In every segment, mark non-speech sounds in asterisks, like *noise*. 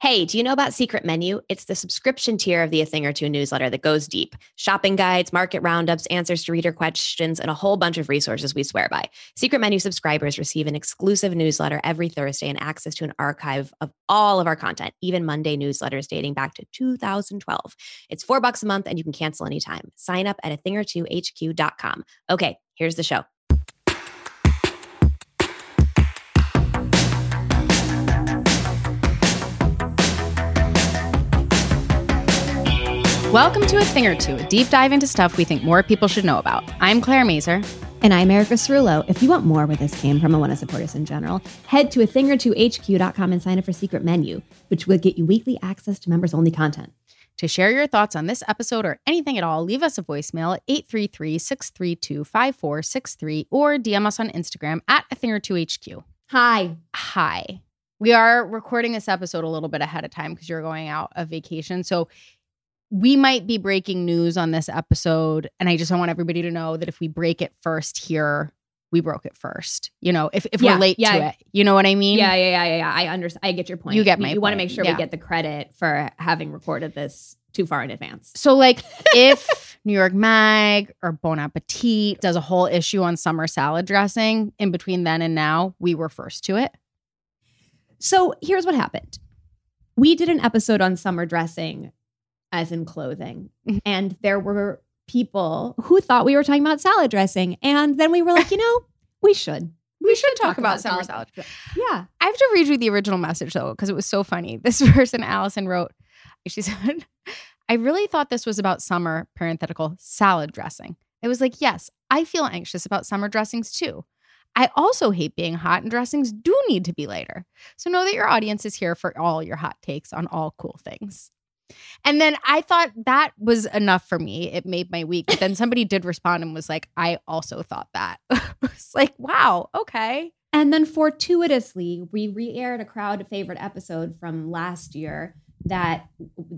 Hey, do you know about Secret Menu? It's the subscription tier of the A Thing or Two newsletter that goes deep. Shopping guides, market roundups, answers to reader questions, and a whole bunch of resources we swear by. Secret Menu subscribers receive an exclusive newsletter every Thursday and access to an archive of all of our content, even Monday newsletters dating back to 2012. It's four bucks a month and you can cancel anytime. Sign up at a thing or two HQ.com. Okay, here's the show. Welcome to A Thing or Two, a deep dive into stuff we think more people should know about. I'm Claire Mazur. And I'm Erica Cerulo. If you want more where this came from and want to support us in general, head to a thing or two HQ.com and sign up for Secret Menu, which will get you weekly access to members only content. To share your thoughts on this episode or anything at all, leave us a voicemail at 833 632 5463 or DM us on Instagram at A Thing or Two HQ. Hi. Hi. We are recording this episode a little bit ahead of time because you're going out of vacation. So we might be breaking news on this episode. And I just want everybody to know that if we break it first here, we broke it first. You know, if, if Yeah, we're late yeah. to it, you know what I mean? Yeah, yeah, yeah, yeah, yeah. I understand. I get your point. You get we, my We want to make sure Yeah. we get the credit for having recorded this too far in advance. So, like, *laughs* if New York Mag or Bon Appetit does a whole issue on summer salad dressing in between then and now, we were first to it. So here's what happened. We did an episode on summer dressing, as in clothing, Mhm. and there were people who thought we were talking about salad dressing, and then we were like, you know, *laughs* we should. We should talk about summer salad. Yeah. I have to read you the original message though, because it was so funny. *laughs* This person, Allison, wrote, she *laughs* said, I really thought this was about summer, parenthetical, salad dressing. It was like, yes, I feel anxious about summer dressings too. I also hate being hot, and dressings do need to be lighter. So know that your audience is here for all your hot takes on all cool things. And then I thought that was enough for me. It made my week. But then somebody did respond and was like, I also thought that. *laughs* it's like, wow, okay. And then fortuitously, we re-aired a crowd favorite episode from last year that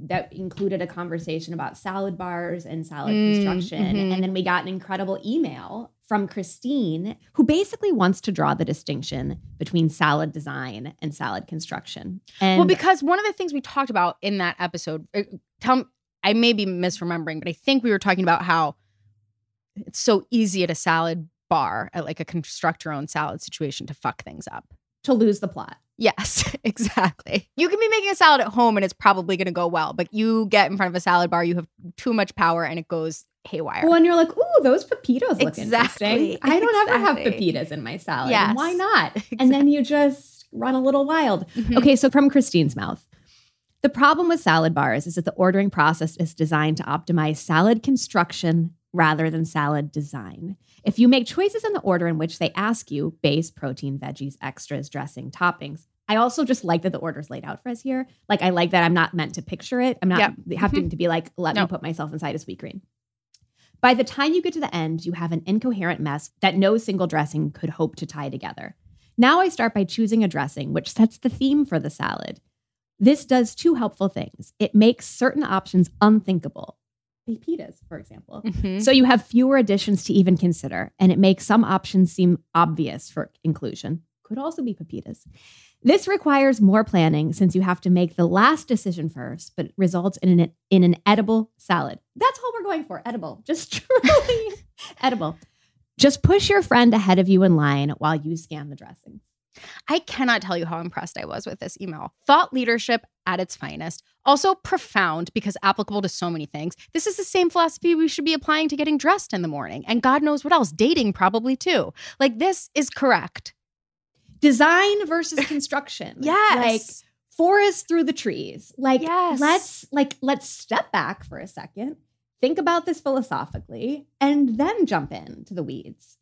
that included a conversation about salad bars and salad Mm, construction. mhm. And then we got an incredible email from Christine, who basically wants to draw the distinction between salad design and salad construction. And well, because one of the things we talked about in that episode, uh, tell me, I may be misremembering, but I think we were talking about how it's so easy at a salad bar, at like a construct your own salad situation, to fuck things up. to lose the plot. Yes, *laughs* exactly. You can be making a salad at home and it's probably going to go well, but you get in front of a salad bar, you have too much power and it goes haywire. Well, and you're like, ooh, those pepitos look Exactly, interesting. *laughs* I don't ever have exactly. pepitas in my salad. Yes, Why not? *laughs* And then you just run a little wild. Mhm. Okay, so from Christine's mouth. The problem with salad bars is that the ordering process is designed to optimize salad construction rather than salad design. If you make choices in the order in which they ask you base, protein, veggies, extras, dressing, toppings. I also just like that the order's laid out for us here. Like I like that I'm not meant to picture it. I'm not Yep. having to be like, let No. me put myself inside a Sweetgreen. By the time you get to the end, you have an incoherent mess that no single dressing could hope to tie together. Now I start by choosing a dressing which sets the theme for the salad. This does two helpful things. It makes certain options unthinkable. Pepitas, for example. Mhm. So you have fewer additions to even consider, and it makes some options seem obvious for inclusion. Could also be pepitas. This requires more planning since you have to make the last decision first, but results in an in an edible salad. That's all we're going for, edible. Just *laughs* truly *laughs* edible. Just push your friend ahead of you in line while you scan the dressing. I cannot tell you how impressed I was with this email. Thought leadership at its finest. Also profound because applicable to so many things. This is the same philosophy we should be applying to getting dressed in the morning. And God knows what else, dating probably too. Like this is correct. Design versus *laughs* construction. Yes. Like forest through the trees. Like Yes. let's like let's step back for a second. Think about this philosophically and then jump into the weeds.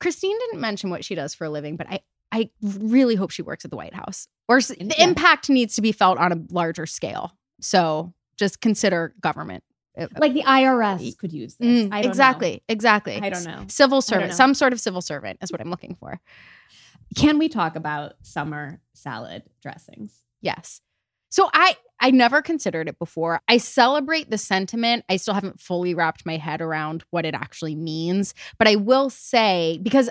Christine didn't mention what she does for a living, but I I really hope she works at the White House. Or the Yeah. impact needs to be felt on a larger scale. So just consider government. Uh, Like the IRS could use this. mm, I don't know. exactly, exactly. I don't know. Civil don't servant, know. some sort of civil servant is what I'm looking for. Can we talk about summer salad dressings? Yes. So I I never considered it before. I celebrate the sentiment. I still haven't fully wrapped my head around what it actually means, but I will say because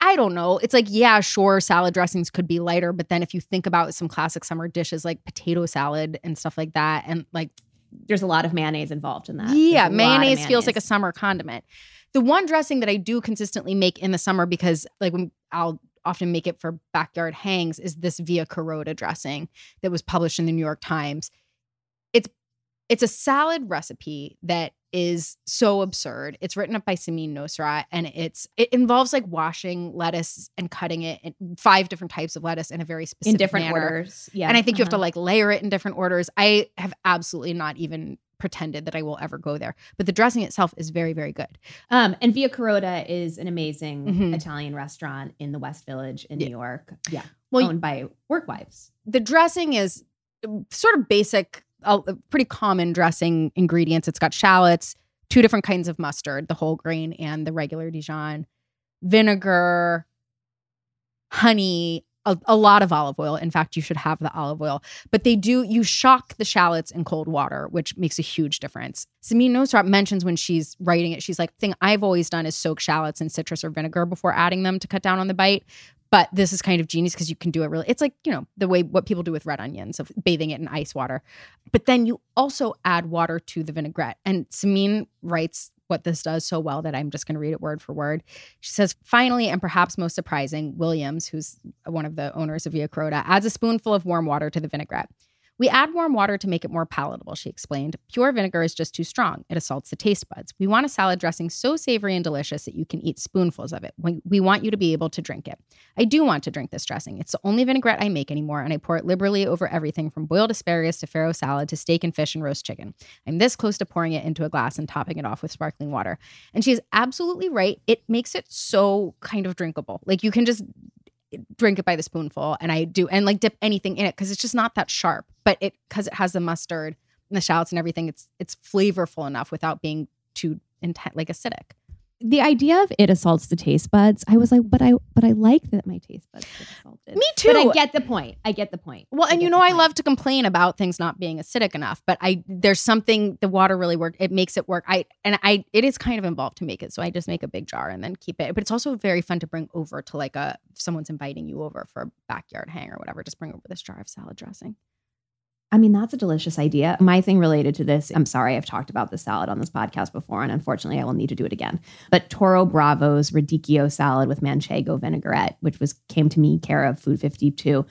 I don't know. It's like, yeah, sure, salad dressings could be lighter, but then if you think about some classic summer dishes like potato salad and stuff like that, and like, There's a lot of mayonnaise involved in that. Yeah, of mayonnaise feels like a summer condiment. The one dressing that I do consistently make in the summer because, like, when I'll often make it for backyard hangs is this Via Carota dressing that was published in the New York Times. It's it's a salad recipe that is so absurd. It's written up by Samin Nosrat and it's it involves like washing lettuce and cutting it in five different types of lettuce in a very specific in different manner. orders. Yeah. And I think you have to uh-huh. like layer it in different orders. I have absolutely not even pretended that I will ever go there. But the dressing itself is very, very good. Um, and Via Carota is an amazing Mhm. Italian restaurant in the West Village in Yeah. New York. Yeah. Well, owned by work wives. the dressing is um, sort of basic, a pretty common dressing ingredients. It's got shallots, two different kinds of mustard, the whole grain and the regular Dijon, vinegar, honey, a, a lot of olive oil. In fact, you should have the olive oil. But they do, you shock the shallots in cold water, which makes a huge difference. Samin Nosrat mentions when she's writing it, she's like, thing I've always done is soak shallots in citrus or vinegar before adding them to cut down on the bite. But this is kind of genius because you can do it really. It's like, you know, the way what people do with red onions of bathing it in ice water. But then you also add water to the vinaigrette. And Samin writes what this does so well that I'm just going to read it word for word. She says, finally, and perhaps most surprising, Williams, who's one of the owners of Via Carota, adds a spoonful of warm water to the vinaigrette. We add warm water to make it more palatable, she explained. Pure vinegar is just too strong. It assaults the taste buds. We want a salad dressing so savory and delicious that you can eat spoonfuls of it. We, want you to be able to drink it. I do want to drink this dressing. It's the only vinaigrette I make anymore, and I pour it liberally over everything from boiled asparagus to farro salad to steak and fish and roast chicken. I'm this close to pouring it into a glass and topping it off with sparkling water. And she's absolutely right. It makes it so kind of drinkable. Like you can just drink it by the spoonful and I do and like dip anything in it because it's just not that sharp. But it because it has the mustard and the shallots and everything, it's it's flavorful enough without being too intense like acidic. The idea of it assaults the taste buds, I was like, but I but I like that my taste buds get assaulted. Me But I get the point. I get the point. Well, I and you know, I point. love to complain about things not being acidic enough, but I there's something the water really worked. It makes it work. I and I it is kind of involved to make it, so I just make a big jar and then keep it. But it's also very fun to bring over to like a if someone's inviting you over for a backyard hang or whatever. Just bring over this jar of salad dressing. I mean, that's a delicious idea. My thing related to this, I'm sorry, I've talked about the salad on this podcast before, and unfortunately, I will need to do it again. But Toro Bravo's Radicchio salad with Manchego vinaigrette, which was came to me care of Food 52.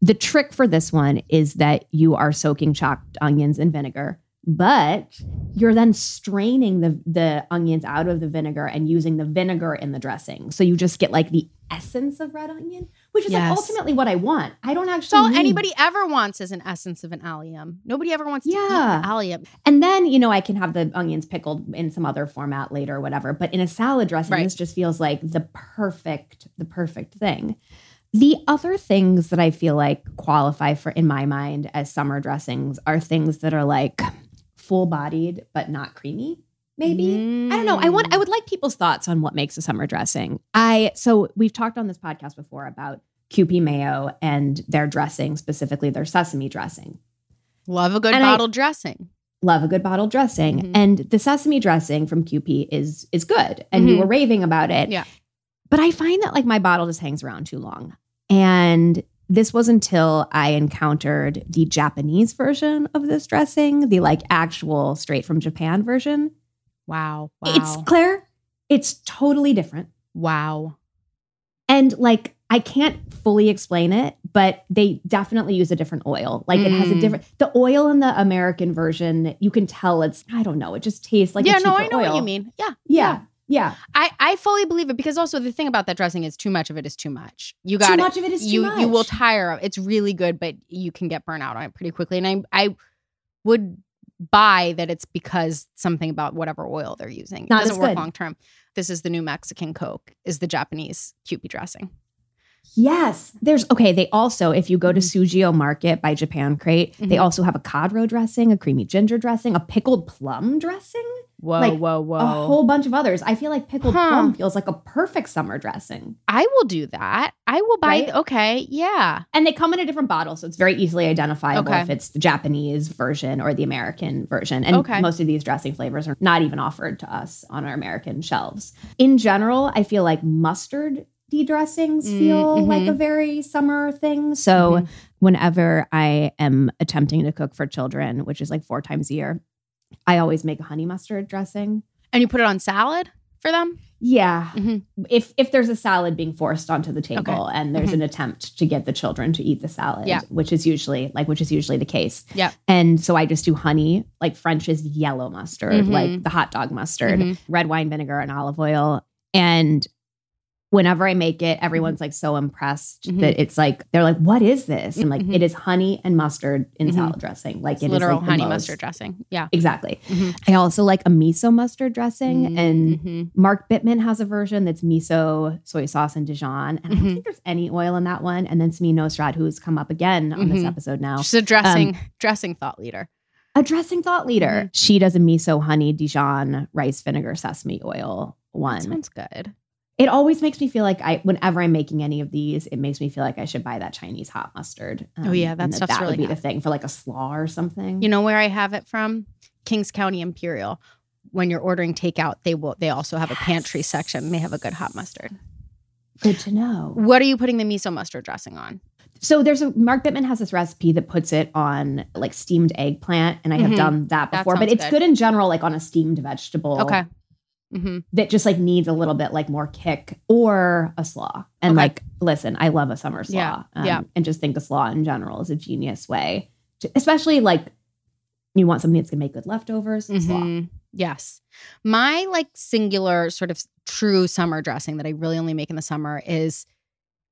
The trick for this one is that you are soaking chopped onions in vinegar, but you're then straining the the onions out of the vinegar and using the vinegar in the dressing. So you just get like the essence of red onion, which is Yes. like ultimately what I want. I don't actually So all need- anybody ever wants is an essence of an allium. Nobody ever wants to Yeah. eat an allium. And then, you know, I can have the onions pickled in some other format later or whatever. But in a salad dressing, Right. this just feels like the perfect, the perfect thing. The other things that I feel like qualify for in my mind as summer dressings are things that are like full bodied but not creamy. Maybe. I don't know. I want I would like people's thoughts on what makes a summer dressing. I so we've talked on this podcast before about Kewpie mayo and their dressing, specifically their sesame dressing love a good And I- bottled dressing. love a good bottled dressing Mhm. and the sesame dressing from Kewpie is is good and you Mhm. were raving about it. Yeah. But I find that like my bottle just hangs around too long. And this was until I encountered the Japanese version of this dressing, the like actual straight from Japan version. Wow. Wow. It's Claire, it's totally different. wow. And like I can't fully explain it, but they definitely use a different oil. Like it has a Mm. different the oil in the American version, you can tell it's I don't know, it just tastes like a yeah, no, I know oil. what you mean. Yeah. Yeah. Yeah. I, I fully believe it because also the thing about that dressing is too much of it is too much. You got Too it. much of it is too you you will tire of it's really good, but you can get burnt out on it pretty quickly. And I I would buy that it's because something about whatever oil they're using. Not it doesn't work long term. This is the new Mexican Coke, is the Japanese Kewpie dressing. Yes. There's okay. They also, if you go to Mm-hmm. Sugoi Market by Japan Crate, they Mhm. also have a cod roe dressing, a creamy ginger dressing, a pickled plum dressing, Whoa, Like, whoa, whoa. a whole bunch of others. I feel like pickled Huh. plum feels like a perfect summer dressing. I will do that. I will buy Right? okay, yeah. And they come in a different bottle, so it's very easily identifiable Okay. if it's the Japanese version or the American version. And Okay. most of these dressing flavors are not even offered to us on our American shelves. In general, I feel like mustard dressings Mm, feel mhm. like a very summer thing. So Mhm. whenever I am attempting to cook for children, which is like four times a year, I always make a honey mustard dressing. And you put it on salad for them? Yeah. Mhm. If if there's a salad being forced onto the table and there's an attempt to get the children to eat the salad, Mm-hmm. Yeah. which is usually like which is usually the case. Yeah. And so I just do honey, like French's yellow mustard, Mhm. like the hot dog mustard, red wine vinegar and olive oil. And whenever I make it, everyone's like so impressed Mhm. that it's like they're like, "What is this?" And like, Mhm. it is honey and mustard in Mhm. salad dressing. Like It's it is literal like honey mustard dressing. Yeah. Exactly. Mhm. I also like a miso mustard dressing, and. Mark Bittman has a version that's miso, soy sauce, and Dijon. And I don't think there's any oil in that one. And then Samin Nosrat, who's come up again on this episode now, She's a dressing dressing thought leader. a dressing thought leader. Mm-hmm. She does a miso, honey, Dijon, rice vinegar, sesame oil That one. sounds good. It always makes me feel like I, whenever I'm making any of these, it makes me feel like I should buy that Chinese hot mustard. Oh, yeah, and that stuff's that really would be good. the thing for like a slaw or something. You know where I have it from? Kings County Imperial. When you're ordering takeout, they will they also have a pantry section. They have a good hot mustard. good to know. What are you putting the miso mustard dressing on? So there's a Mark Bittman has this recipe that puts it on like steamed eggplant, and I have Mhm. done that That before. but it's good. good in general, like on a steamed vegetable. Okay. Hmm That just like needs a little bit like more kick or a slaw. And Okay. like, listen, I love a summer slaw. um, Yeah, yeah. And just think a slaw in general is a genius way, to, especially like you want something that's gonna make good leftovers. Slaw. Mhm. Yes. My like singular sort of true summer dressing that I really only make in the summer is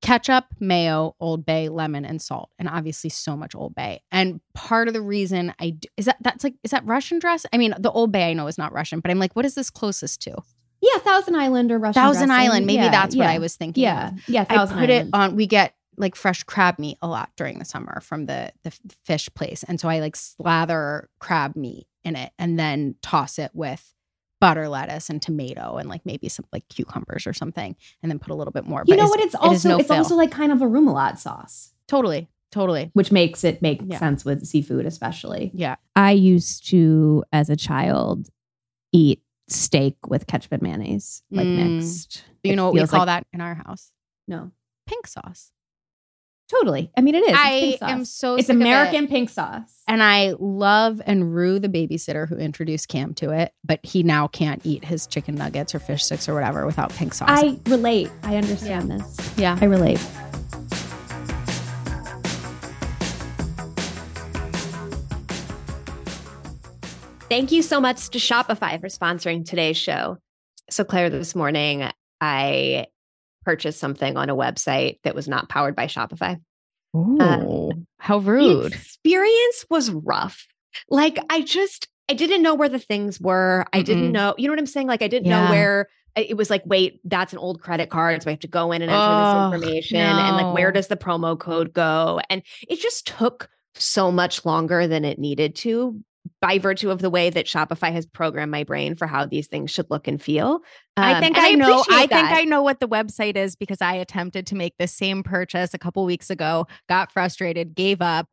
ketchup, mayo, Old Bay, lemon, and salt, and obviously so much Old Bay. And part of the reason I do, is that that's like is that Russian dress? I mean, the Old Bay I know is not Russian, but I'm like, what is this closest to? Yeah, Thousand Island or Russian Thousand dressing. Island. Maybe Yeah, that's what. I was thinking. Yeah, of. yeah. I Thousand put Island. it on. We get like fresh crab meat a lot during the summer from the the fish place, and so I like slather crab meat in it and then toss it with butter, lettuce, and tomato, and like maybe some like cucumbers or something, and then put a little bit more. You But know what? It's it is also no it's fill. also like kind of a remoulade sauce, totally, totally. which makes it make Yeah. sense with seafood, especially. Yeah. I used to, as a child, eat steak with ketchup and mayonnaise, like Mm. mixed. You It know what we call like- that in our house? No, Pink sauce. Totally. I mean, it is. I am so It's of it. American pink sauce. And I love and rue the babysitter who introduced Cam to it, but he now can't eat his chicken nuggets or fish sticks or whatever without pink sauce. I relate. I understand this. yeah. I relate. Thank you so much to Shopify for sponsoring today's show. So, Claire, this morning I purchased something on a website that was not powered by Shopify. Um, Ooh, how The rude. experience was rough. Like, I just, I didn't know where the things were. I didn't know, you know what I'm saying? Like, I didn't Yeah. know where it was like, wait, that's an old credit card. So I have to go in and enter Ugh, this information. And like, where does the promo code go? And it just took so much longer than it needed to by virtue of the way that Shopify has programmed my brain for how these things should look and feel. I Um, think and I, know. I appreciate think. I know what the website is because I attempted to make the same purchase a couple weeks ago, got frustrated, gave up.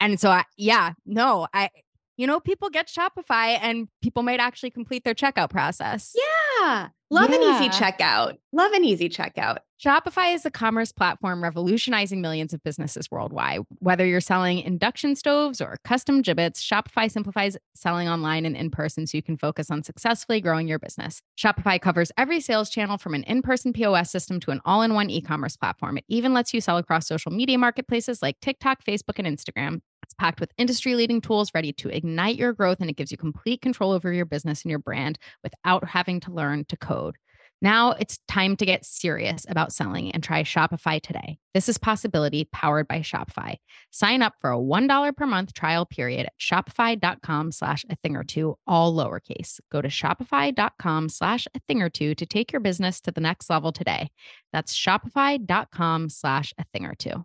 And so I yeah, no, I you know, people get Shopify and people might actually complete their checkout process. Yeah. Love an easy checkout. Love an easy checkout. Shopify is the commerce platform revolutionizing millions of businesses worldwide. Whether you're selling induction stoves or custom gibbets, Shopify simplifies selling online and in person so you can focus on successfully growing your business. Shopify covers every sales channel from an in person POS system to an all in one e commerce platform. It even lets you sell across social media marketplaces like TikTok, Facebook, and Instagram. It's packed with industry leading tools ready to ignite your growth, and it gives you complete control over your business and your brand without having to learn to code. Now it's time to get serious about selling and try Shopify today. This is Possibility powered by Shopify. Sign up for a $1 per month trial period at shopify.com slash a thing or two, all lowercase. Go to shopify.com slash a thing or two to take your business to the next level today. That's shopify.com slash a thing or two.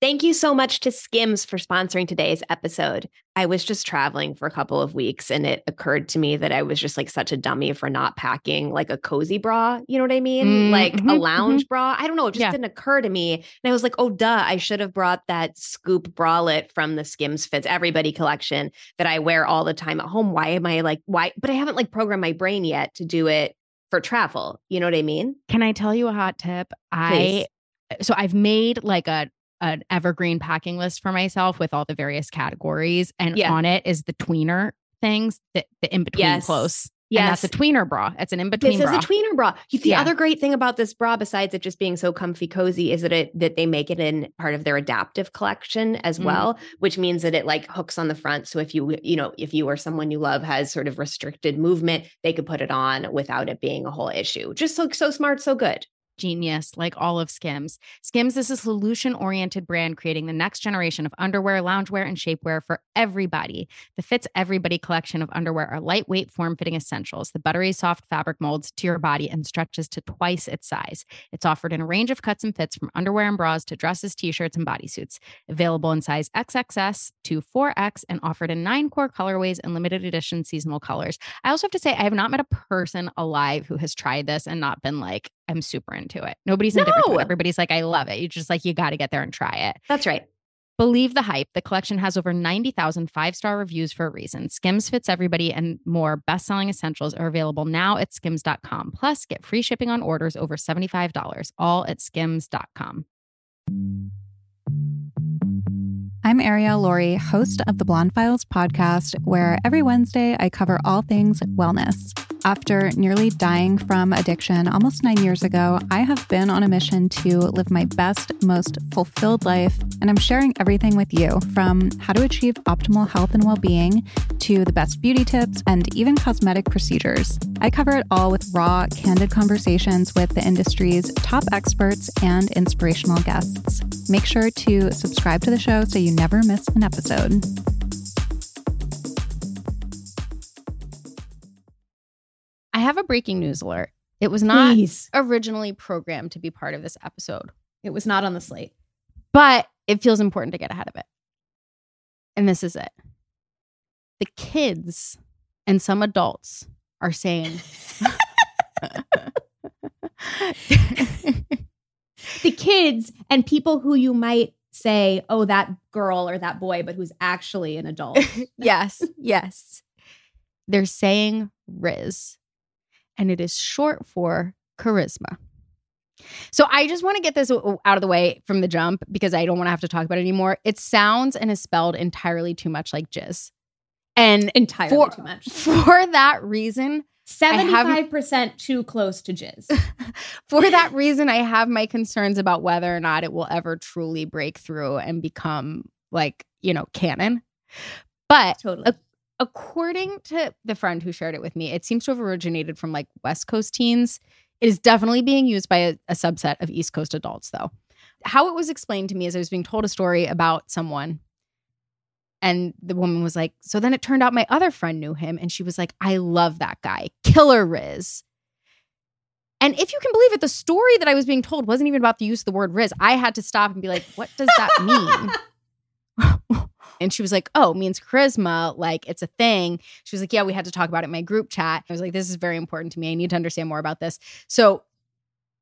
Thank you so much to Skims for sponsoring today's episode. I was just traveling for a couple of weeks and it occurred to me that I was just like such a dummy for not packing like a cozy bra. You know what I mean? Mm, like a mhm, lounge bra. I don't know. It just Yeah. didn't occur to me. And I was like, oh, duh, I should have brought that scoop bralette from the Skims Fits Everybody collection that I wear all the time at home. Why am I like, why? But I haven't like programmed my brain yet to do it for travel. You know what I mean? Can I tell you a hot tip? Please. I so I've made like a an evergreen packing list for myself with all the various categories, and Yeah. on it is the tweener things, the, the in between Yes. clothes. And that's a tweener bra. It's an in between This bra. is a tweener bra. The Yeah. other great thing about this bra, besides it just being so comfy cozy, is that it that they make it in part of their adaptive collection as Mm. well, which means that it like hooks on the front. So if you you know if you or someone you love has sort of restricted movement, they could put it on without it being a whole issue. Just so so smart, so good. Genius like all of Skims. Skims is a solution oriented brand creating the next generation of underwear, loungewear, and shapewear for everybody. The Fits Everybody collection of underwear are lightweight, form fitting essentials. The buttery soft fabric molds to your body and stretches to twice its size. It's offered in a range of cuts and fits from underwear and bras to dresses, t shirts, and bodysuits. Available in size XXS to 4X and offered in nine core colorways and limited edition seasonal colors. I also have to say, I have not met a person alive who has tried this and not been like, I'm super into it. Nobody's indifferent to No. it. Everybody's like, I love it. You just like, you got to get there and try it. That's right. Believe the hype. The collection has over 90,000 five star reviews for a reason. Skims fits everybody, and more best selling essentials are available now at skims.com. Plus, get free shipping on orders over $75, all at skims.com. I'm Ariel Laurie, host of the Blonde Files podcast, where every Wednesday I cover all things wellness. After nearly dying from addiction almost nine years ago, I have been on a mission to live my best, most fulfilled life, and I'm sharing everything with you from how to achieve optimal health and well being to the best beauty tips and even cosmetic procedures. I cover it all with raw, candid conversations with the industry's top experts and inspirational guests. Make sure to subscribe to the show so you never miss an episode. Breaking news alert. It was not Please. originally programmed to be part of this episode, It was not on the slate. but it feels important to get ahead of it. And this is it. The kids and some adults are saying *laughs* *laughs* The kids and people who you might say, oh, that girl or that boy, but who's actually an adult. *laughs* yes, yes. They're saying Riz, and it is short for charisma. So I just want to get this out of the way from the jump because I don't want to have to talk about it anymore. It sounds and is spelled entirely too much like jizz. And Entirely for, too much. for that reason, 75% too close to jizz. *laughs* for that reason, I have my concerns about whether or not it will ever truly break through and become like, you know, canon. But Totally. According to the friend who shared it with me, it seems to have originated from like West Coast teens. It is definitely being used by a, a subset of East Coast adults, though. How it was explained to me is I was being told a story about someone, and the woman was like, So then it turned out my other friend knew him, and she was like, I love that guy, Killer Riz. And if you can believe it, the story that I was being told wasn't even about the use of the word Riz. I had to stop and be like, What does that mean? *laughs* And she was like, Oh, means charisma. Like it's a thing. She was like, Yeah, we had to talk about it in my group chat. I was like, This is very important to me. I need to understand more about this. So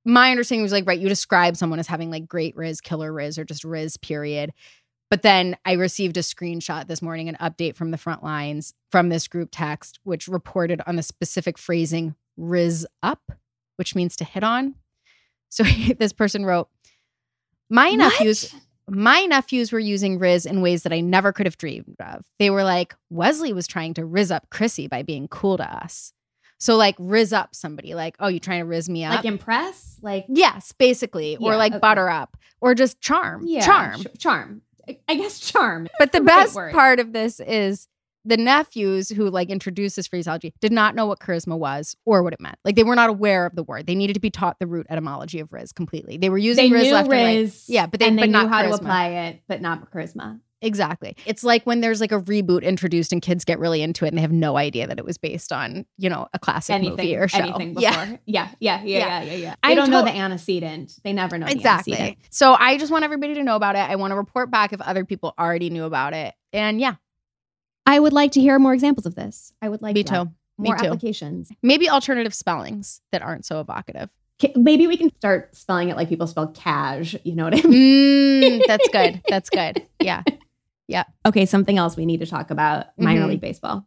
my understanding was like, right, you describe someone as having like great Riz, killer Riz, or just Riz, period. But then I received a screenshot this morning, an update from the front lines from this group text, which reported on the specific phrasing "riz up," which means to hit on. So *laughs* this person wrote, "My nephews." My nephews were using Riz in ways that I never could have dreamed of. They were like, Wesley was trying to Riz up Chrissy by being cool to us. So, like, Riz up somebody, like, oh, you trying to Riz me up? Like impress? Like yes, basically. or like okay. butter up, or just charm. yeah, Charm. ch- charm. I- guess charm. But the right best part of this is the nephews who like introduced this phraseology did not know what charisma was or what it meant. Like they were not aware of the word. They needed to be taught the root etymology of Riz completely. They were using They Riz left and right. Yeah, but they, and they but knew not how to charisma. apply it, but not charisma. Exactly. It's like when there's like a reboot introduced and kids get really into it and they have no idea that it was based on, you know, a classic anything movie or show. anything before. Yeah. Yeah, yeah, yeah, yeah, Yeah. yeah, yeah. yeah. I don't know the antecedent. They never know the Exactly. antecedent. So I just want everybody to know about it. I want to report back if other people already knew about it. And yeah, I would like to hear more examples of this. I would like me too. Me more too. applications. Maybe alternative spellings that aren't so evocative. Maybe we can start spelling it like people spell cash. You know what I mean? Mm, *laughs* that's good. That's good. Yeah. Yeah. Okay, something else we need to talk about minor Mhm. league baseball.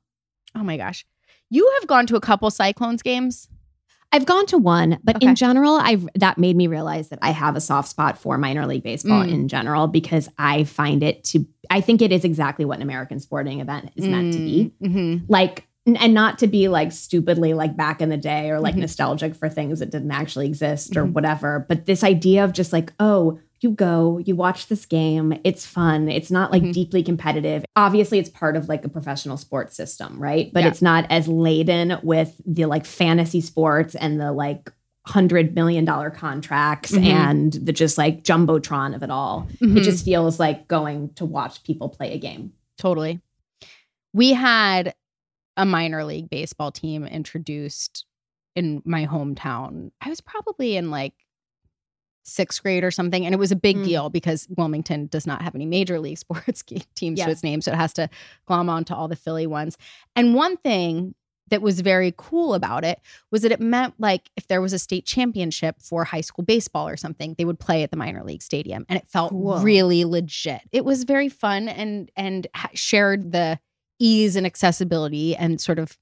Oh my gosh. You have gone to a couple Cyclones games. I've gone to one, but Okay. in general, I've that made me realize that I have a soft spot for minor league baseball Mm. in general because I find it to I think it is exactly what an American sporting event is meant to be. Mm-hmm. Like and not to be like stupidly like back in the day or like Mhm. nostalgic for things that didn't actually exist or Mhm. whatever, but this idea of just like, oh, you go, you watch this game, it's fun. It's not like Mhm. deeply competitive. Obviously, it's part of like a professional sports system, right? But Yeah. it's not as laden with the like fantasy sports and the like hundred million dollar contracts Mhm. and the just like jumbotron of it all. Mm-hmm. It just feels like going to watch people play a game. Totally. We had a minor league baseball team introduced in my hometown. I was probably in like sixth grade or something. And it was a big Mm. deal because Wilmington does not have any major league *laughs* sports teams Yeah. to its name. So it has to glom on to all the Philly ones. And one thing that was very cool about it was that it meant like if there was a state championship for high school baseball or something, they would play at the minor league stadium, and it felt Cool. really legit. It was very fun and and ha- shared the ease and accessibility and sort of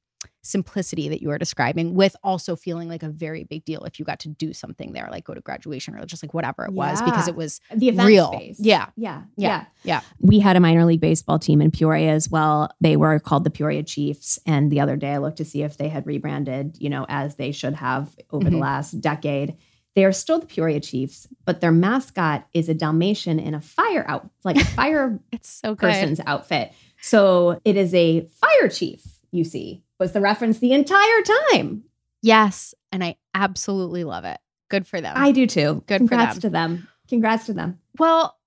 simplicity that you were describing with also feeling like a very big deal if you got to do something there like go to graduation or just like whatever it was because it was The event Real. space. Yeah. Yeah. Yeah. Yeah. Yeah. We had a minor league baseball team in Peoria as well. They were called the Peoria Chiefs. And the other day I looked to see if they had rebranded, you know, as they should have over the Mhm. last decade. They are still the Peoria Chiefs, but their mascot is a Dalmatian in a fire out, like a *laughs* fire it's so good. person's outfit. So it is a fire chief, you see, was the reference the entire time. yes and i absolutely love it good for them I do too. Good for Congrats them. to them. Congrats to them. Well,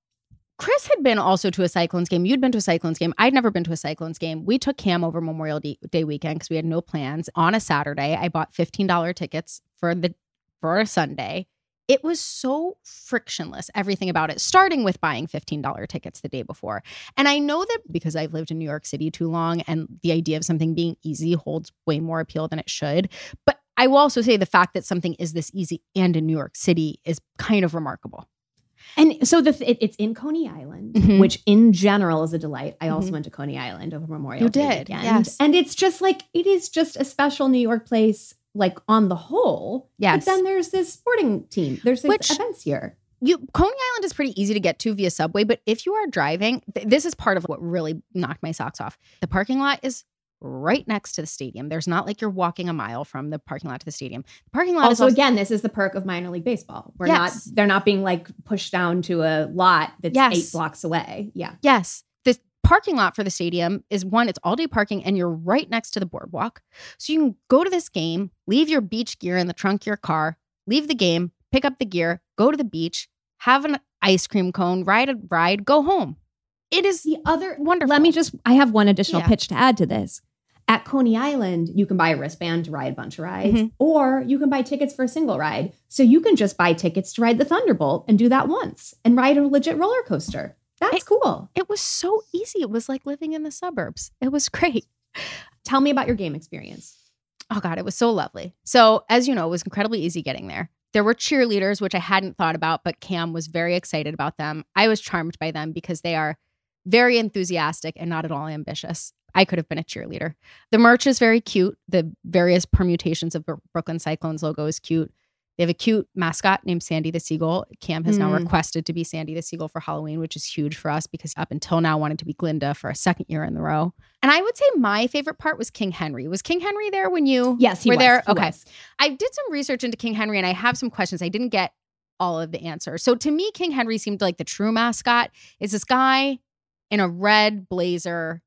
Chris had been also to a Cyclones game. You'd been to a Cyclones game. I'd never been to a Cyclones game. We took Cam over Memorial Day weekend because we had no plans. On a Saturday, I bought $15 tickets for the for a Sunday. It was so frictionless, everything about it, starting with buying $15 tickets the day before. And I know that because I've lived in New York City too long and the idea of something being easy holds way more appeal than it should. But I will also say the fact that something is this easy and in New York City is kind of remarkable. And so the it, it's in Coney Island, Mhm. which in general is a delight. I also Mhm. went to Coney Island over Memorial You Day did, weekend. yes. And it's just like it is just a special New York place, like on the whole. Yes. But then there's this sporting team. There's these Which- events here. you Coney Island is pretty easy to get to via subway, but if you are driving, th- this is part of what really knocked my socks off. The parking lot is right next to the stadium. There's not like you're walking a mile from the parking lot to the stadium. The parking lot is Also, again, this is the perk of minor league baseball. We're Yes. not they're not being like pushed down to a lot that's Yes. eight blocks away. Yeah. Yes. Parking lot for the stadium is one, it's all day parking and you're right next to the boardwalk. So you can go to this game, leave your beach gear in the trunk of your car, leave the game, pick up the gear, go to the beach, have an ice cream cone, ride a ride, go home. It is The other wonderful. Let me just I have one additional Yeah. pitch to add to this. At Coney Island, you can buy a wristband to ride a bunch of rides, Mhm. or you can buy tickets for a single ride. So you can just buy tickets to ride the Thunderbolt and do that once and ride a legit roller coaster. That's It- cool. It was so easy. It was like living in the suburbs. It was *laughs* great. Tell me about your game experience. Oh God, it was so lovely. So, as you know, it was incredibly easy getting there. There were cheerleaders, which I hadn't thought about, but Cam was very excited about them. I was charmed by them because they are very enthusiastic and not at all ambitious. I could have been a cheerleader. The merch is very cute. The various permutations of the Brooklyn Cyclones logo is cute. They have a cute mascot named Sandy the Seagull. Cam has now Mm. requested to be Sandy the Seagull for Halloween, which is huge for us because up until now wanted to be Glinda for a second year in the row. And I would say my favorite part was King Henry. Was King Henry there when you Yes, he were was. there? He okay. was. I did some research into King Henry and I have some questions. I didn't get all of the answers. So to me, King Henry seemed like the true mascot is this guy in a red blazer.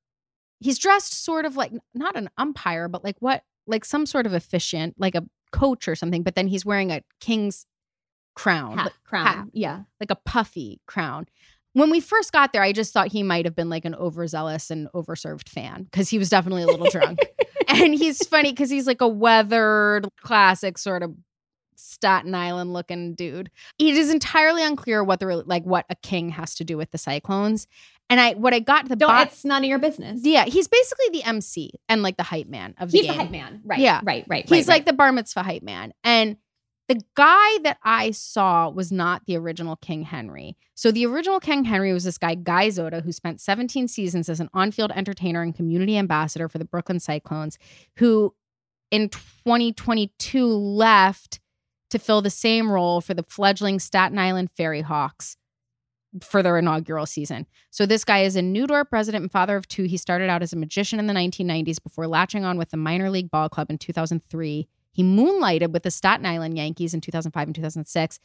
He's dressed sort of like not an umpire, but like what, like some sort of officiant, like a coach or something. But then he's wearing a king's crown, Hat, like- crown. hat, Yeah. like a puffy crown. When we first got there, I just thought he might have been like an overzealous and overserved fan because he was definitely a little drunk. *laughs* and he's funny because he's like a weathered, classic sort of Staten Island looking dude. It is entirely unclear what the like what a king has to do with the Cyclones. And I what I got to the Don't, bottom. it's none of your business. Yeah, he's basically the MC and like the hype man of the He's game. the hype man. Right. Yeah. Right. Right. He's right, like the bar mitzvah hype man. And the guy that I saw was not the original King Henry. So the original King Henry was this guy, Guy Zoda, who spent 17 seasons as an on-field entertainer and community ambassador for the Brooklyn Cyclones, who in 2022 left to fill the same role for the fledgling Staten Island Ferry Hawks for their inaugural season. So this guy is a New York president and father of two. He started out as a magician in the 1990s before latching on with the minor league ball club in 2003. He moonlighted with the Staten Island Yankees in 2005 and 2006.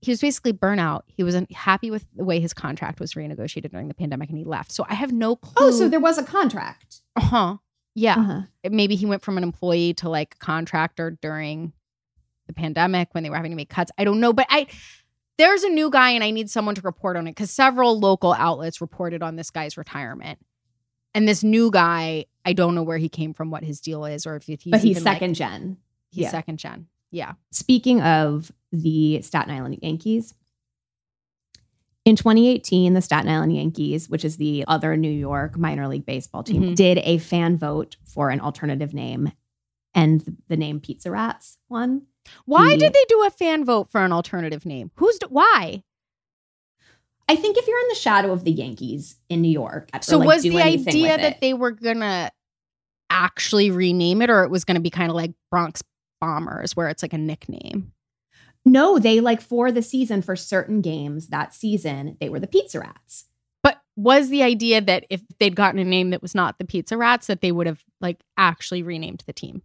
He was basically burnout. He wasn't happy with the way his contract was renegotiated during the pandemic and he left. So I have no clue. Oh, so there was a contract. uh-huh. Yeah. Uh-huh. Maybe he went from an employee to like a contractor during the pandemic when they were having to make cuts. I don't know, but I there's a new guy and I need someone to report on it because several local outlets reported on this guy's retirement. And this new guy, I don't know where he came from, what his deal is, or if he's but he's even, like- second gen. he's yeah. second gen. Yeah. Speaking of the Staten Island Yankees, in 2018, the Staten Island Yankees, which is the other New York minor league baseball team, Mhm. did a fan vote for an alternative name, and the name Pizza Rats won. Why did mm-hmm. they do a fan vote for an alternative name? Who's why? I think if you're in the shadow of the Yankees in New York, uh, So like, was the idea that it- they were gonna actually rename it, or it was gonna be kind of like Bronx Bombers, where it's like a nickname? no, they like for the season for certain games that season they were the Pizza Rats. But was the idea that if they'd gotten a name that was not the Pizza Rats, that they would have like actually renamed the team?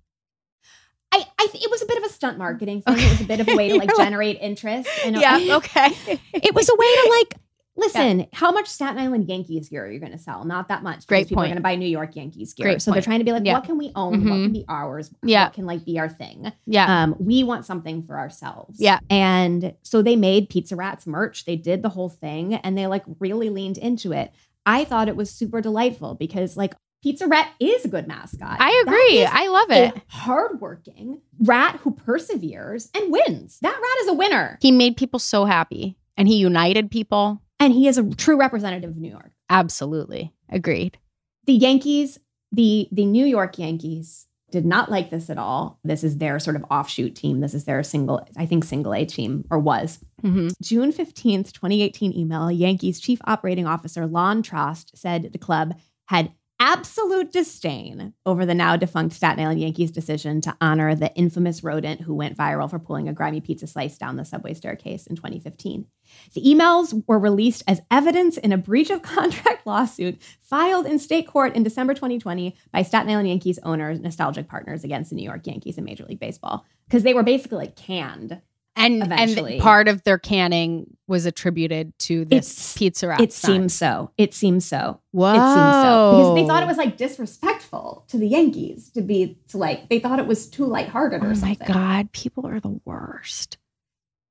I, I th- it was a bit of a stunt marketing thing. It was a bit of a way to *laughs* like generate interest. And yeah. *laughs* Okay. it was a way to like listen. How much Staten Island Yankees gear are you going to sell? Not that much. because Great People are point. going to buy New York Yankees gear. Great so they're trying to be like, Yeah. what can we own? What Mhm. can be ours? Yeah. What can like be our thing? yeah. Um, we want something for ourselves. Yeah. And so they made Pizza Rats merch. They did the whole thing and they like really leaned into it. I thought it was super delightful because like Pizza Rat is a good mascot. I agree. I love a it. hardworking rat who perseveres and wins. That rat is a winner. He made people so happy, and he united people. And he is a true representative of New York. Absolutely agreed. The Yankees, the the New York Yankees did not like this at all. This is their sort of offshoot team. This is their single, I think, single A team or was. hmm June 15th, 2018 email, Yankees chief operating officer Lon Trost said the club had absolute disdain over the now defunct Staten Island Yankees decision to honor the infamous rodent who went viral for pulling a grimy pizza slice down the subway staircase in 2015. The emails were released as evidence in a breach of *laughs* contract lawsuit filed in state court in December 2020 by Staten Island Yankees owners, nostalgic partners against the New York Yankees and Major League Baseball, because they were basically canned And Eventually. and part of their canning was attributed to this It's- pizza. It sign. seems so. It seems so. Whoa. It seems so because they thought it was like disrespectful to the Yankees to be to like they thought it was too lighthearted or something. Oh my god, people are the worst.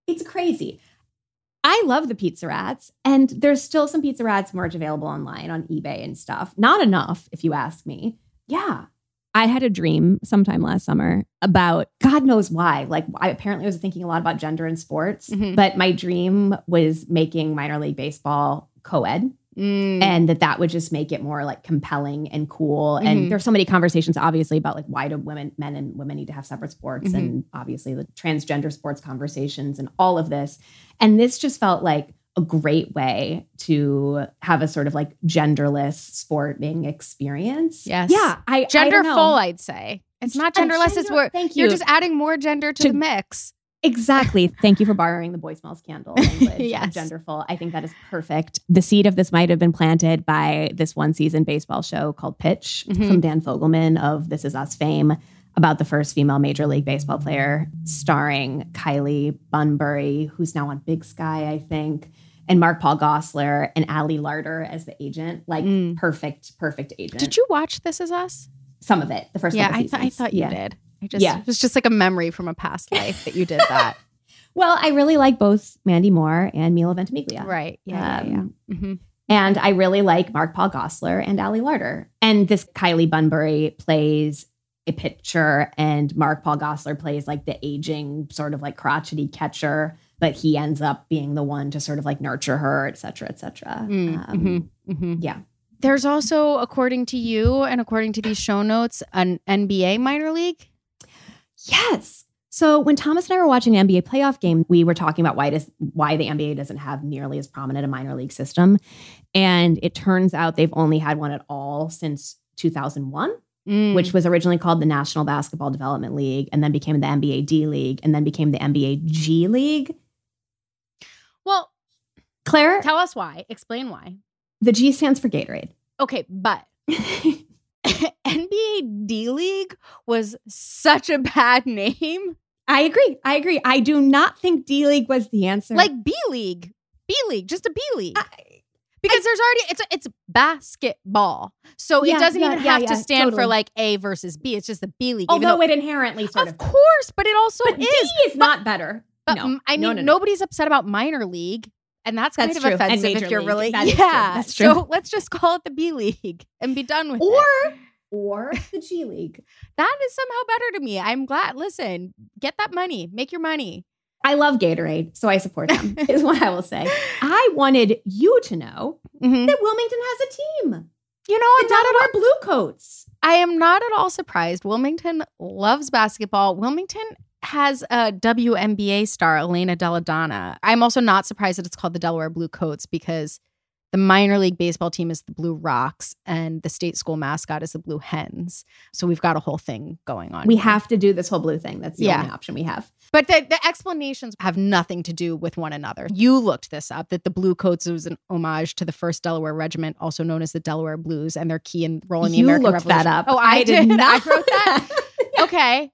it's crazy. I love the Pizza Rats, and there's still some Pizza Rats merch available online on eBay and stuff. Not enough, if you ask me. Yeah. I had a dream sometime last summer about God knows why. Like, I apparently was thinking a lot about gender in sports, Mhm. but my dream was making minor league baseball co ed. Mm. and that that would just make it more like compelling and cool Mhm. and there's so many conversations obviously about like why do women men and women need to have separate sports Mhm. and obviously the transgender sports conversations and all of this and this just felt like a great way to have a sort of like genderless sporting experience. Yes. Yeah. I I Gender full, I'd say. It's not genderless. it's gender- where thank you. you're just adding more gender to, To- the mix. Exactly. Thank you for borrowing the boy smells candle *laughs* language. Yes. Genderful. I think that is perfect. The seed of this might have been planted by this one season baseball show called Pitch Mhm. from Dan Fogelman of This Is Us fame about the first female Major League Baseball player, starring Kylie Bunbury, who's now on Big Sky, I think, and Mark-Paul Gosselaar and Ali Larter as the agent. Like Mm. perfect, perfect agent. Did you watch This Is Us? Some of it, the first yeah, I, th- I thought you Yeah. did. I just, Yeah. It was just like a memory from a past *laughs* life that you did that. *laughs* Well, I really like both Mandy Moore and Milo Ventimiglia. Right. Yeah. yeah, yeah. Um, Mhm. And I really like Mark-Paul Gosselaar and Ali Larter. And this Kylie Bunbury plays a pitcher, and Mark-Paul Gosselaar plays like the aging, sort of like crotchety catcher, but he ends up being the one to sort of like nurture her, et cetera, et cetera. Mm, Um, mhm, mhm. Yeah. There's also, according to you and according to these show notes, an NBA minor league. Yes. So when Thomas and I were watching the NBA playoff game, we were talking about why does why the NBA doesn't have nearly as prominent a minor league system, and it turns out they've only had one at all since 2001. Mm. which was originally called the National Basketball Development League and then became the NBA D League and then became the NBA G League. well, Claire, tell us why. Explain why. the G stands for Gatorade. Okay, but *laughs* NBA D League was such a bad name. I agree. I agree. I do not think D League was the answer. Like B League. B League, just a B League. I- because there's already it's it's basketball. So Yeah, it doesn't yeah, even yeah, have to yeah, stand for like A versus B. It's just the B League. although though- it inherently sort of of, course, but it also but is. D is not better. But no, I mean, no, no, no. nobody's upset about minor league, and that's, That's kind of true. Offensive if you're league. really That is true. yeah. That's true. So *laughs* let's just call it the B league *laughs* and be done with it. or or the G League. That is somehow better to me. I'm glad. Listen, get that money, make your money. I love Gatorade, so I support them. *laughs* is what I will say. I wanted you to know Mhm. that Wilmington has a team. You know, The I'm not at all, Delaware Blue Coats. I am not at all surprised. Wilmington loves basketball. Wilmington has a WNBA star, Elena Delle Donne. I'm also not surprised that it's called the Delaware Blue Coats because the minor league baseball team is the Blue Rocks and the state school mascot is the Blue Hens. So we've got a whole thing going on. We here. have to do this whole blue thing. That's the Yeah. only option we have. But the, the explanations have nothing to do with one another. You looked this up that the Blue Coats was an homage to the first Delaware Regiment, also known as the Delaware Blues, and their key in role in the you American looked Revolution. that up. Oh, I, did. not I wrote that. *laughs* Okay.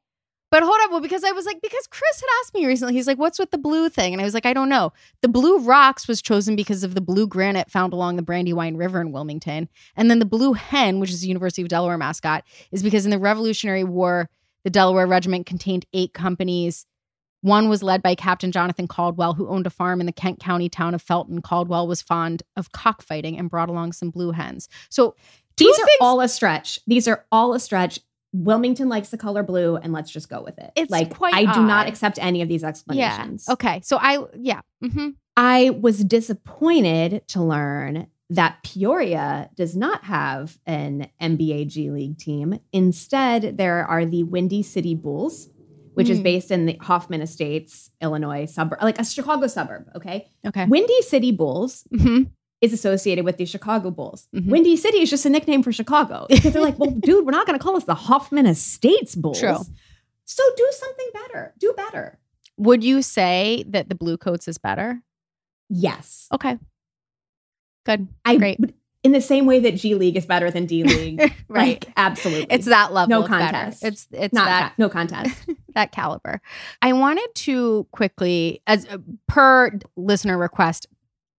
But hold on, well, because I was like, because Chris had asked me recently, he's like, what's with the blue thing? And I was like, I don't know. The blue rocks was chosen because of the blue granite found along the Brandywine River in Wilmington. And then the blue hen, which is the University of Delaware mascot, is because in the Revolutionary War, the Delaware Regiment contained eight companies. One was led by Captain Jonathan Caldwell, who owned a farm in the Kent County town of Felton. Caldwell was fond of cockfighting and brought along some blue hens. So These are all a stretch. These are all a stretch. Wilmington likes the color blue, and let's just go with it. It's like quite I do not accept any of these yeah. explanations. Okay. So I, yeah. hmm I was disappointed to learn that Peoria does not have an NBA G League team. Instead, there are the Windy City Bulls, which is Hmm. based in the Hoffman Estates, Illinois suburb, like a Chicago suburb. Okay. Okay. Windy City Bulls hmm is associated with the Chicago Bulls. Mhm. Windy City is just a nickname for Chicago because they're like, well, *laughs* dude, we're not going to call us the Hoffman Estates Bulls. True. So do something better. Do better. Would you say that the blue coats is better? Yes. Okay. Good. I Great. in the same way that G League is better than D *laughs* League. right. Like, absolutely. it's that level No of better. contest. It's it's not that ca- no contest. *laughs* that caliber. I wanted to quickly, as uh, per listener request,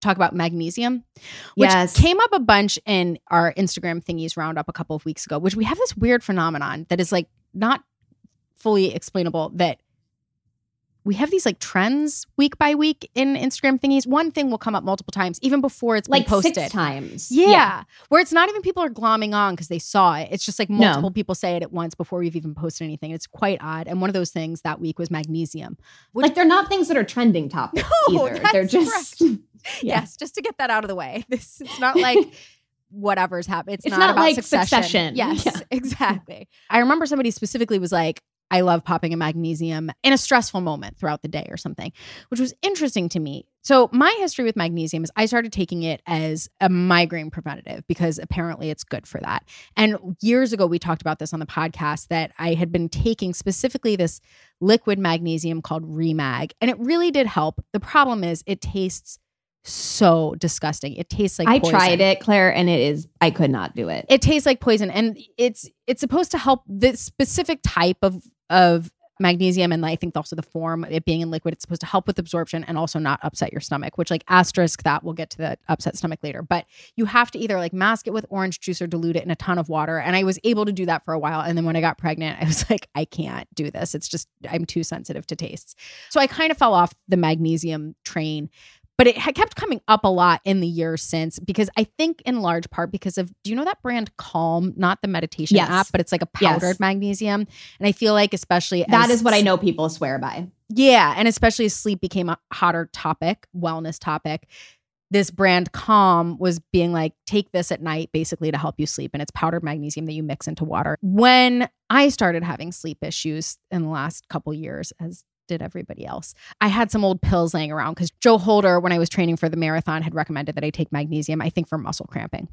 talk about magnesium, which Yes. came up a bunch in our Instagram thingies roundup a couple of weeks ago. Which we have this weird phenomenon that is like not fully explainable. That we have these like trends week by week in Instagram thingies. One thing will come up multiple times, even before it's like been posted. six times. Yeah. yeah. Where it's not even people are glomming on because they saw it. It's just like No. multiple people say it at once before we've even posted anything. It's quite odd. And one of those things that week was magnesium. Which- Like they're not things that are trending topics *laughs* No, either. They're just *laughs* Yeah. Yes, just to get that out of the way. *laughs* This it's not like *laughs* whatever's happened. It's, It's not, not about like succession. Succession. Yes, Yeah. exactly. I remember somebody specifically was like, I love popping a magnesium in a stressful moment throughout the day or something, which was interesting to me. So, my history with magnesium is I started taking it as a migraine preventative because apparently it's good for that. And years ago, we talked about this on the podcast that I had been taking specifically this liquid magnesium called ReMag, and it really did help. The problem is it tastes so disgusting. It tastes like I poison. tried it, Claire, and it is I could not do it. It tastes like poison, and it's it's supposed to help this specific type of of magnesium, and I think also the form it being in liquid. It's supposed to help with absorption and also not upset your stomach. Which like asterisk that we'll get to the upset stomach later. But you have to either like mask it with orange juice or dilute it in a ton of water. And I was able to do that for a while, and then when I got pregnant, I was *laughs* like, I can't do this. It's just I'm too sensitive to tastes. So I kind of fell off the magnesium train but it had kept coming up a lot in the years since because I think in large part because of do you know that brand Calm, not the meditation Yes. app, but it's like a Yes. powdered magnesium, and I feel like especially That is what I know people swear by. Yeah, and especially as sleep became a hotter topic, wellness topic. This brand Calm was being like, take this at night basically to help you sleep. And it's powdered magnesium that you mix into water. When I started having sleep issues in the last couple years, as did everybody else, I had some old pills laying around because Joe Holder, when I was training for the marathon, had recommended that I take magnesium, I think for muscle cramping.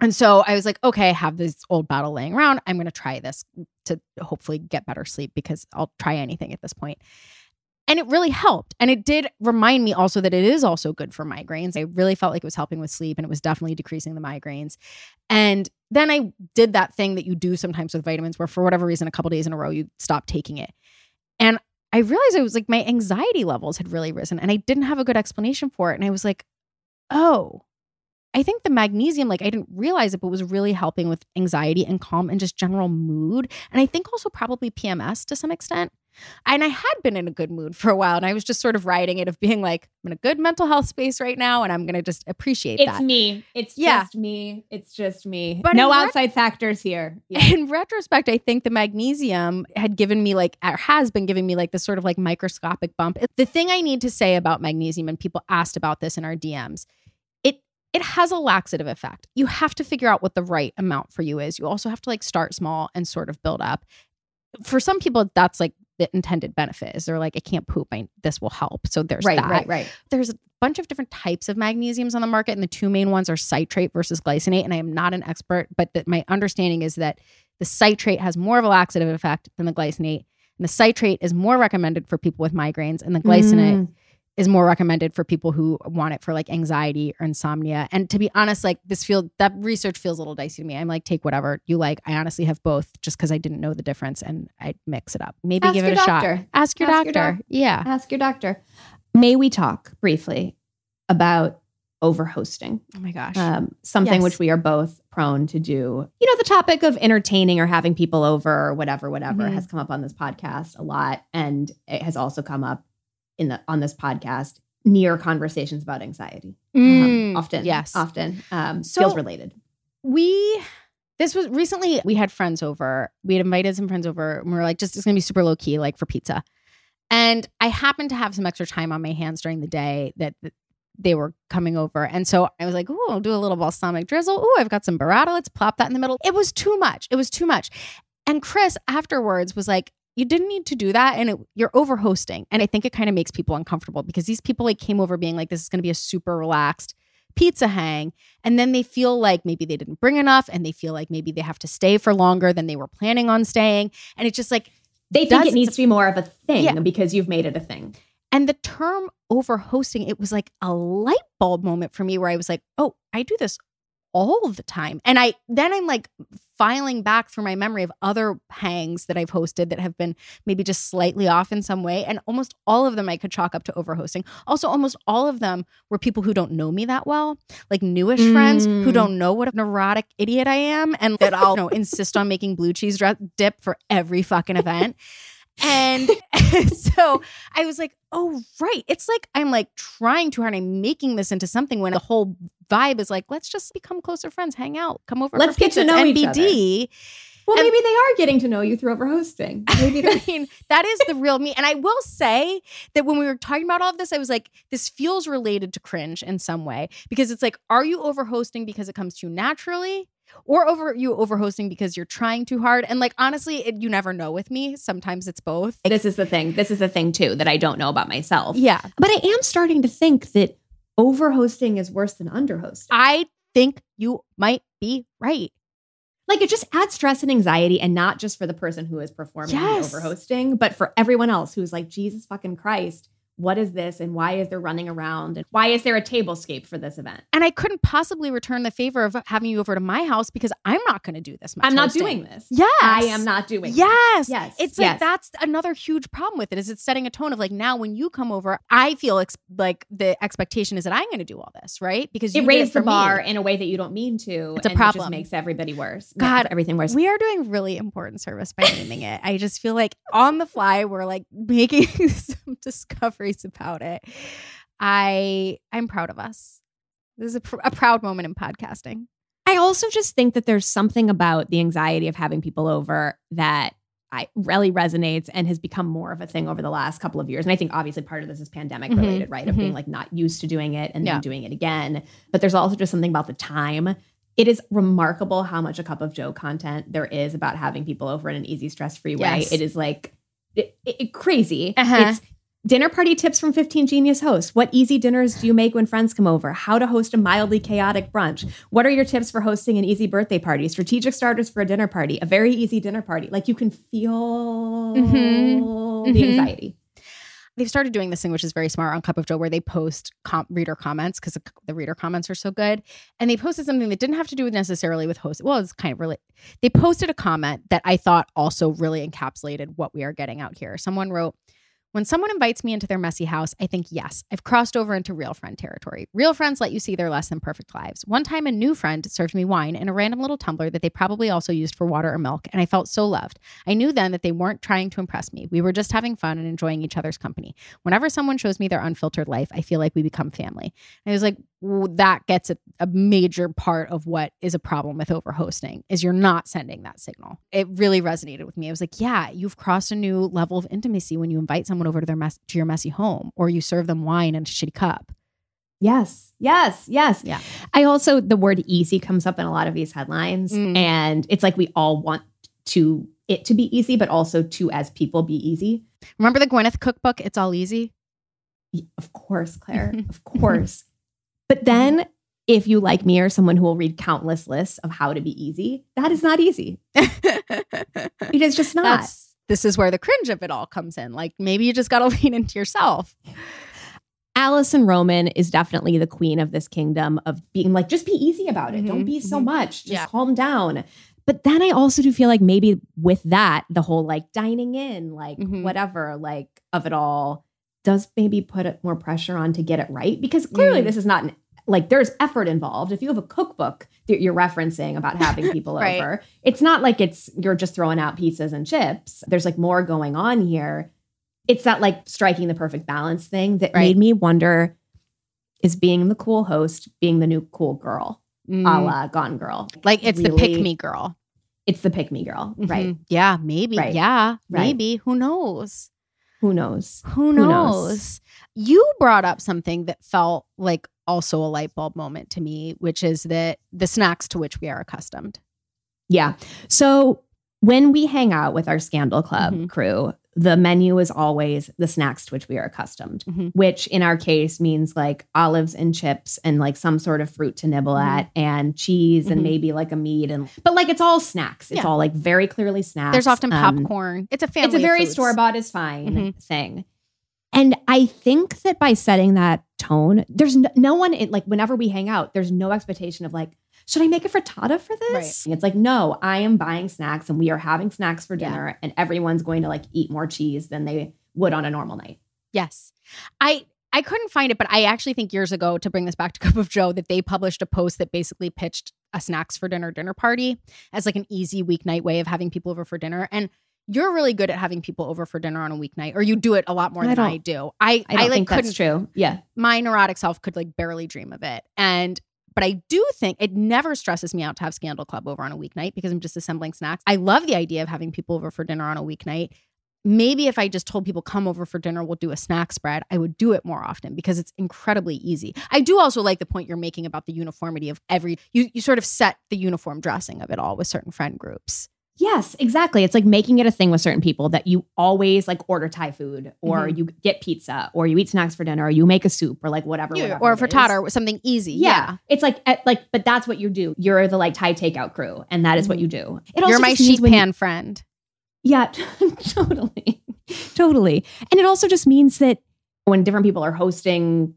And so I was like, okay, I have this old bottle laying around. I'm going to try this to hopefully get better sleep because I'll try anything at this point. And it really helped. And it did remind me also that it is also good for migraines. I really felt like it was helping with sleep and it was definitely decreasing the migraines. And then I did that thing that you do sometimes with vitamins where for whatever reason, a couple days in a row, you stop taking it. And I realized it was like my anxiety levels had really risen and I didn't have a good explanation for it. And I was like, oh, I think the magnesium, like I didn't realize it, but was really helping with anxiety and calm and just general mood. And I think also probably PMS to some extent. And I had been in a good mood for a while. And I was just sort of riding it of being like, I'm in a good mental health space right now. And I'm going to just appreciate it. It's that. me. It's Yeah. just me. It's just me. But no in ret- outside factors here. *laughs* Yeah. In retrospect, I think the magnesium had given me like, or has been giving me like this sort of like microscopic bump. The thing I need to say about magnesium, and people asked about this in our DMs, it has a laxative effect. You have to figure out what the right amount for you is. You also have to like start small and sort of build up. For some people, that's like the intended benefit is they're like, I can't poop. I, this will help. So there's right, that right, right. there's a bunch of different types of magnesiums on the market, and the two main ones are citrate versus glycinate. And I am not an expert, but that my understanding is that the citrate has more of a laxative effect than the glycinate, and the citrate is more recommended for people with migraines, and the glycinate Mm. Is more recommended for people who want it for like anxiety or insomnia. And to be honest, like this feel that research feels a little dicey to me. I'm like, take whatever you like. I honestly have both just because I didn't know the difference and I mix it up. Maybe Ask give it a doctor. shot. Ask your Ask your doctor. doc- yeah. Ask your doctor. May we talk briefly about overhosting? Oh my gosh. um, something Yes. which we are both prone to do. You know, the topic of entertaining or having people over or whatever, whatever Mhm. has come up on this podcast a lot, and it has also come up in the on this podcast near conversations about anxiety. Um, Mm, often, yes. often um, So- feels related. we this was recently we had friends over we had invited some friends over and we were like just it's gonna be super low key like for pizza and i happened to have some extra time on my hands during the day that that they were coming over and so i was like oh i'll do a little balsamic drizzle oh i've got some burrata let's plop that in the middle it was too much it was too much and chris afterwards was like you didn't need to do that and it, you're over hosting and i think it kind of makes people uncomfortable because these people like came over being like this is going to be a super relaxed pizza hang and then they feel like maybe they didn't bring enough and they feel like maybe they have to stay for longer than they were planning on staying and it's just like They think it needs to be more of a thing Yeah. because you've made it a thing. and the term over hosting it was like a light bulb moment for me where i was like oh i do this all the time and i then i'm like filing back through my memory of other hangs that i've hosted that have been maybe just slightly off in some way and almost all of them i could chalk up to overhosting. also almost all of them were people who don't know me that well like newish friends who Mm. don't know what a neurotic idiot i am and that i'll you know, insist on making blue cheese dip for every fucking event and *laughs* *laughs* so I was like, oh, right. It's like I'm like trying too hard. I'm making this into something when the whole vibe is like, let's just become closer friends, hang out, come over. Let's get to know It's each NBD. Well, And- maybe they are getting to know you through overhosting. *laughs* Maybe I mean, that is the real me. And I will say that when we were talking about all of this, I was like, this feels related to cringe in some way because it's like, are you overhosting because it comes to you naturally? Or over you over hosting because you're trying too hard. And like honestly, it, you never know with me. Sometimes it's both. This is the thing. This is the thing too that I don't know about myself. Yeah. But I am starting to think that overhosting is worse than underhosting. I think you might be right. like it just adds stress and anxiety and not just for the person who is performing Yes. the overhosting, but for everyone else who's like, Jesus fucking Christ, what is this? And why is there running around? And why is there a tablescape for this event? And I couldn't possibly return the favor of having you over to my house because I'm not going to do this much. I'm not hosting. doing this. Yes. I am not doing this. Yes. Yes. It's like Yes. that's another huge problem with it is it's setting a tone of like now when you come over, I feel ex- like the expectation is that I'm going to do all this, right? Because you It raised the bar me. in a way that you don't mean to. It's a and It problem. just makes everybody worse. God, everything worse. We are doing really important service by naming it. I just feel like on the fly we're like making *laughs* some about it. I I'm proud of us. This is a, pr- a proud moment in podcasting. I also just think that there's something about the anxiety of having people over that I really resonates and has become more of a thing over the last couple of years. And I think obviously part of this is pandemic Mhm, related, right? Of being mhm. like not used to doing it and Yeah. then doing it again. But there's also just something about the time. It is remarkable how much a cup of Joe content there is about having people over in an easy, stress free way. Yes. It is like it, it- crazy. Uh-huh. It's dinner party tips from 15 genius hosts. What easy dinners do you make when friends come over? How to host a mildly chaotic brunch. What are your tips for hosting an easy birthday party? Strategic starters for a dinner party. A very easy dinner party. Like you can feel Mhm. the Mhm. anxiety. They've started doing this thing, which is very smart on Cup of Joe, where they post com- reader comments because the, the reader comments are so good. And they posted something that didn't have to do with necessarily with host. Well, it's kind of really. They posted a comment that I thought also really encapsulated what we are getting out here. Someone wrote, when someone invites me into their messy house, I think, yes, I've crossed over into real friend territory. Real friends let you see their less than perfect lives. One time, a new friend served me wine in a random little tumbler that they probably also used for water or milk, and I felt so loved. I knew then that they weren't trying to impress me. We were just having fun and enjoying each other's company. Whenever someone shows me their unfiltered life, I feel like we become family. And I was like, w- that gets a, a major part of what is a problem with overhosting is you're not sending that signal. It really resonated with me. I was like, yeah, you've crossed a new level of intimacy when you invite someone over to their mess to your messy home or you serve them wine in a shitty cup. Yes, yes, yes. Yeah. I also, the word easy comes up in a lot of these headlines. Mm. And it's like we all want to it to be easy, but also to as people be easy. Remember the Gwyneth cookbook? It's all easy. Y- Of course, Claire. *laughs* of course. But then if you like me or someone who will read countless lists of how to be easy, that is not easy. *laughs* It is just not. That's this is where the cringe of it all comes in. Like maybe you just got to *laughs* lean into yourself. Alison Roman is definitely the queen of this kingdom of being like, just be easy about it. Don't Mhm, be so mhm. much. Just Yeah. calm down. But then I also do feel like maybe with that, the whole like dining in, like Mhm. whatever, like of it all, does maybe put more pressure on to get it right. Because clearly Mm. this is not an, like there's effort involved. If you have a cookbook that you're referencing about having *laughs* people Right. over, it's not like it's you're just throwing out pizzas and chips. There's like more going on here. It's that like striking the perfect balance thing that Right. made me wonder is being the cool host being the new cool girl, a Mm. la Gone Girl. like it's the pick me girl. It's the pick me girl, right? Mhm. Yeah, maybe. Right. Yeah, Right. maybe. Who knows? Who knows? Who knows? knows? You brought up something that felt like also a light bulb moment to me, which is that the snacks to which we are accustomed. Yeah. So when we hang out with our Scandal Club Mhm. crew, the menu is always the snacks to which we are accustomed, Mhm. which in our case means like olives and chips and like some sort of fruit to nibble Mhm. at and cheese and Mhm. maybe like a meat and but like it's all snacks. It's Yeah. all like very clearly snacks. There's often Um, popcorn. it's a family. it's a very store bought is fine Mhm. thing. And I think that by setting that tone, there's no, no one in, like whenever we hang out, there's no expectation of like, should I make a frittata for this? It's like, no, I am buying snacks and we are having snacks for Yeah. dinner and everyone's going to like eat more cheese than they would on a normal night. Yes. I I couldn't find it, but I actually think years ago, to bring this back to Cup of Joe, that they published a post that basically pitched a snacks for dinner dinner party as like an easy weeknight way of having people over for dinner. And you're really good at having people over for dinner on a weeknight, or you do it a lot more I than I do. I I don't like think couldn't that's true. Yeah. my neurotic self could like barely dream of it. And but I do think it never stresses me out to have Scandal Club over on a weeknight because I'm just assembling snacks. I love the idea of having people over for dinner on a weeknight. maybe if I just told people come over for dinner, we'll do a snack spread, I would do it more often because it's incredibly easy. I do also like the point you're making about the uniformity of every you you sort of set the uniform dressing of it all with certain friend groups. Yes, exactly. It's like making it a thing with certain people that you always like order Thai food or Mhm. you get pizza or you eat snacks for dinner or you make a soup or like whatever. Yeah, whatever or is. Or something easy. Yeah. Yeah. It's like at, like but that's what you do. You're the like Thai takeout crew and that is what you do. It also You're my sheet when you- pan friend. Yeah, *laughs* totally. totally. And it also just means that when different people are hosting,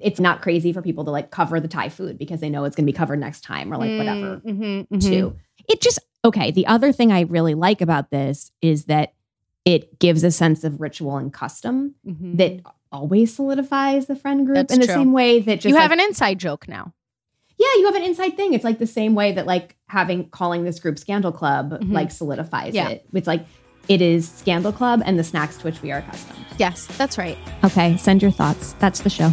it's not crazy for people to like cover the Thai food because they know it's going to be covered next time or like whatever. Mm-hmm, Too. It just, okay. The other thing I really like about this is that it gives a sense of ritual and custom that always solidifies the friend group That's in the true. same way that just you have like- an inside joke now. yeah, you have an inside thing. It's like the same way that like having calling this group Scandal Club Mhm. like solidifies Yeah. it. It's like it is Scandal Club and the snacks to which we are accustomed. Yes, that's right. Okay, send your thoughts. That's the show.